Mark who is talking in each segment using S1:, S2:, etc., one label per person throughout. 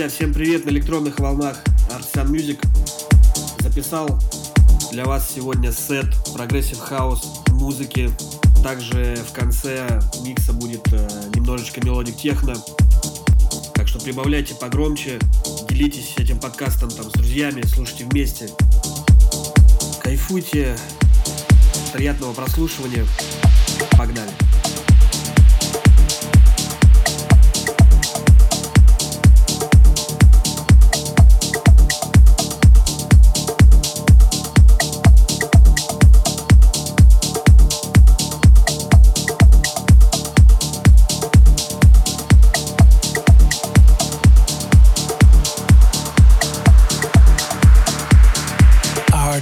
S1: Друзья, всем привет на электронных волнах Artisan Music. Записал для вас сегодня сет прогрессив хаус музыки. Также в конце микса будет э, немножечко мелодик техно. Так что прибавляйте погромче, делитесь этим подкастом там с друзьями, слушайте вместе. Кайфуйте, приятного прослушивания. Погнали.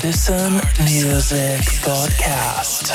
S2: Artisan Music Podcast.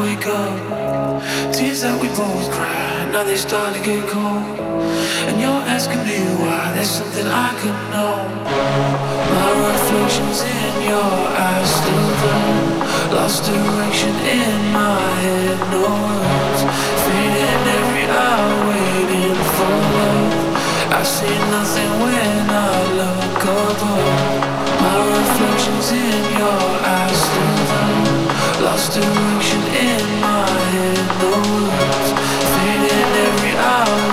S3: wake
S4: up.
S3: Tears that we both cried,
S4: now
S3: they
S4: start
S3: to get cold. And you're asking me why,
S4: there's
S3: something I could know.
S4: My
S3: reflections
S4: in
S3: your eyes still burn. Lost direction in my head, no words. Fading every hour, waiting for love. I see nothing when I look above. My reflections in your eyes still lost direction in my head. No words fading every hour.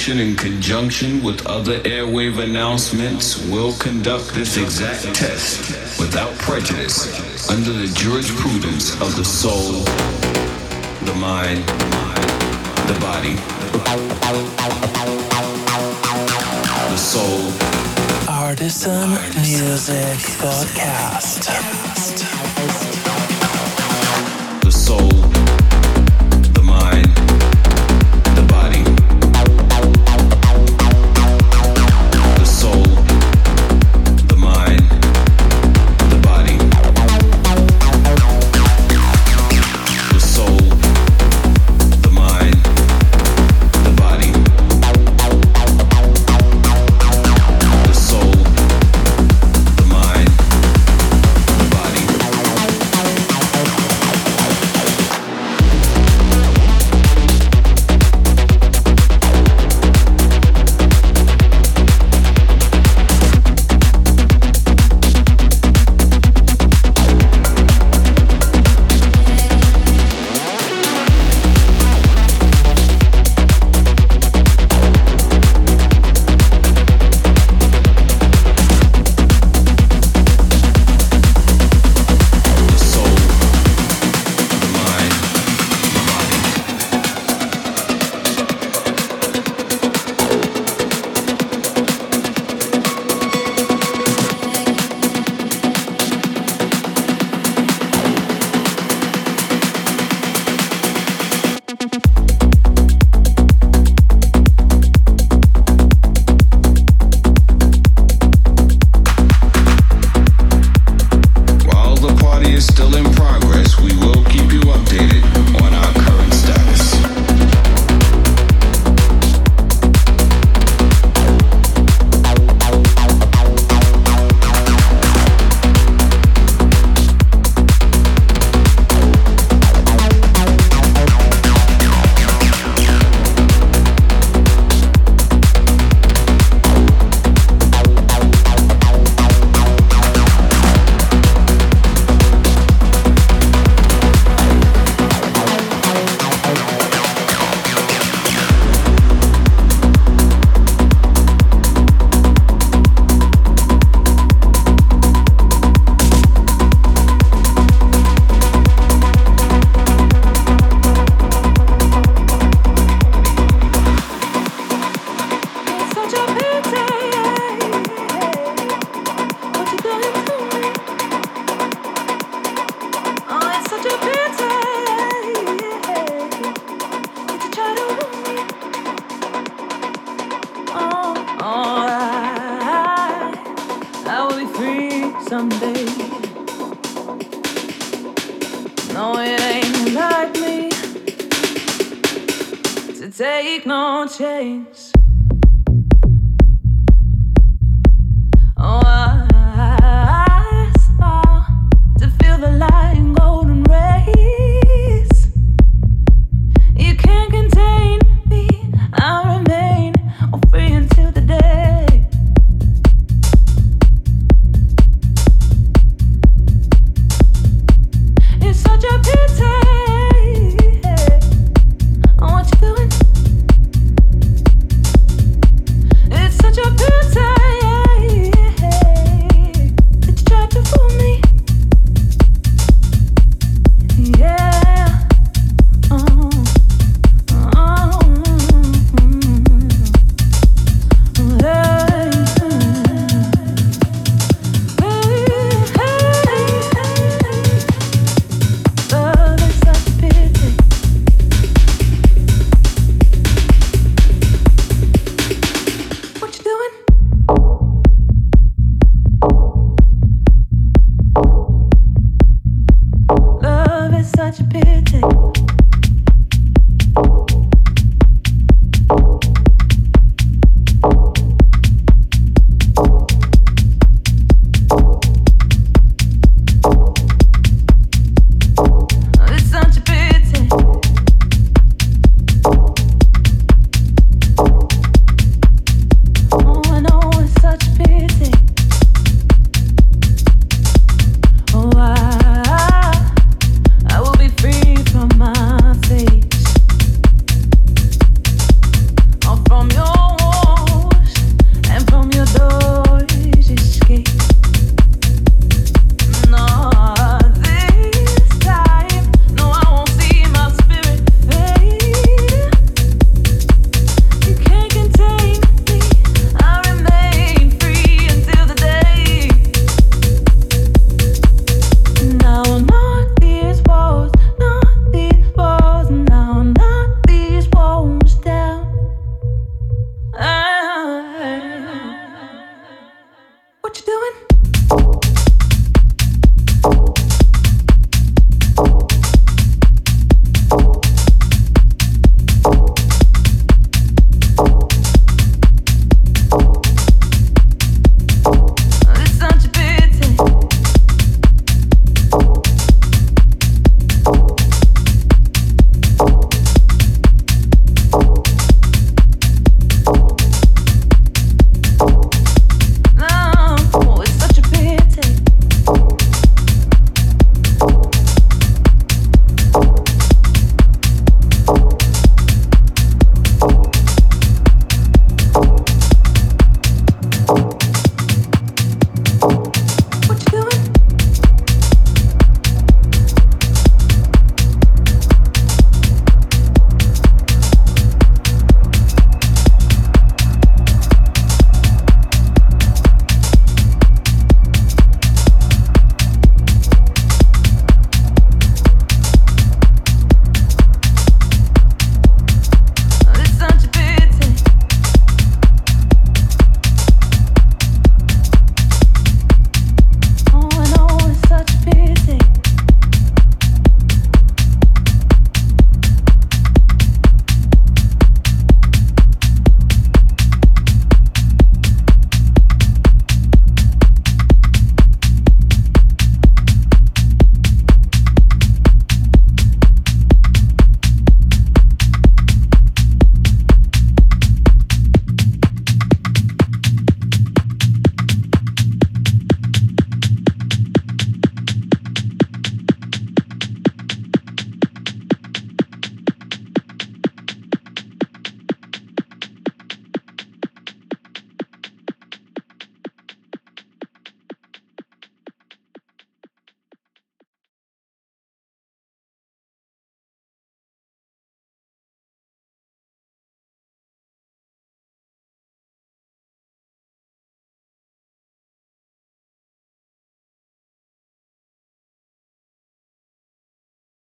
S2: Station, in conjunction with other airwave announcements, will conduct this exact test without prejudice under the jurisprudence of the soul, the mind, the body, the soul. Artisan Music Podcast.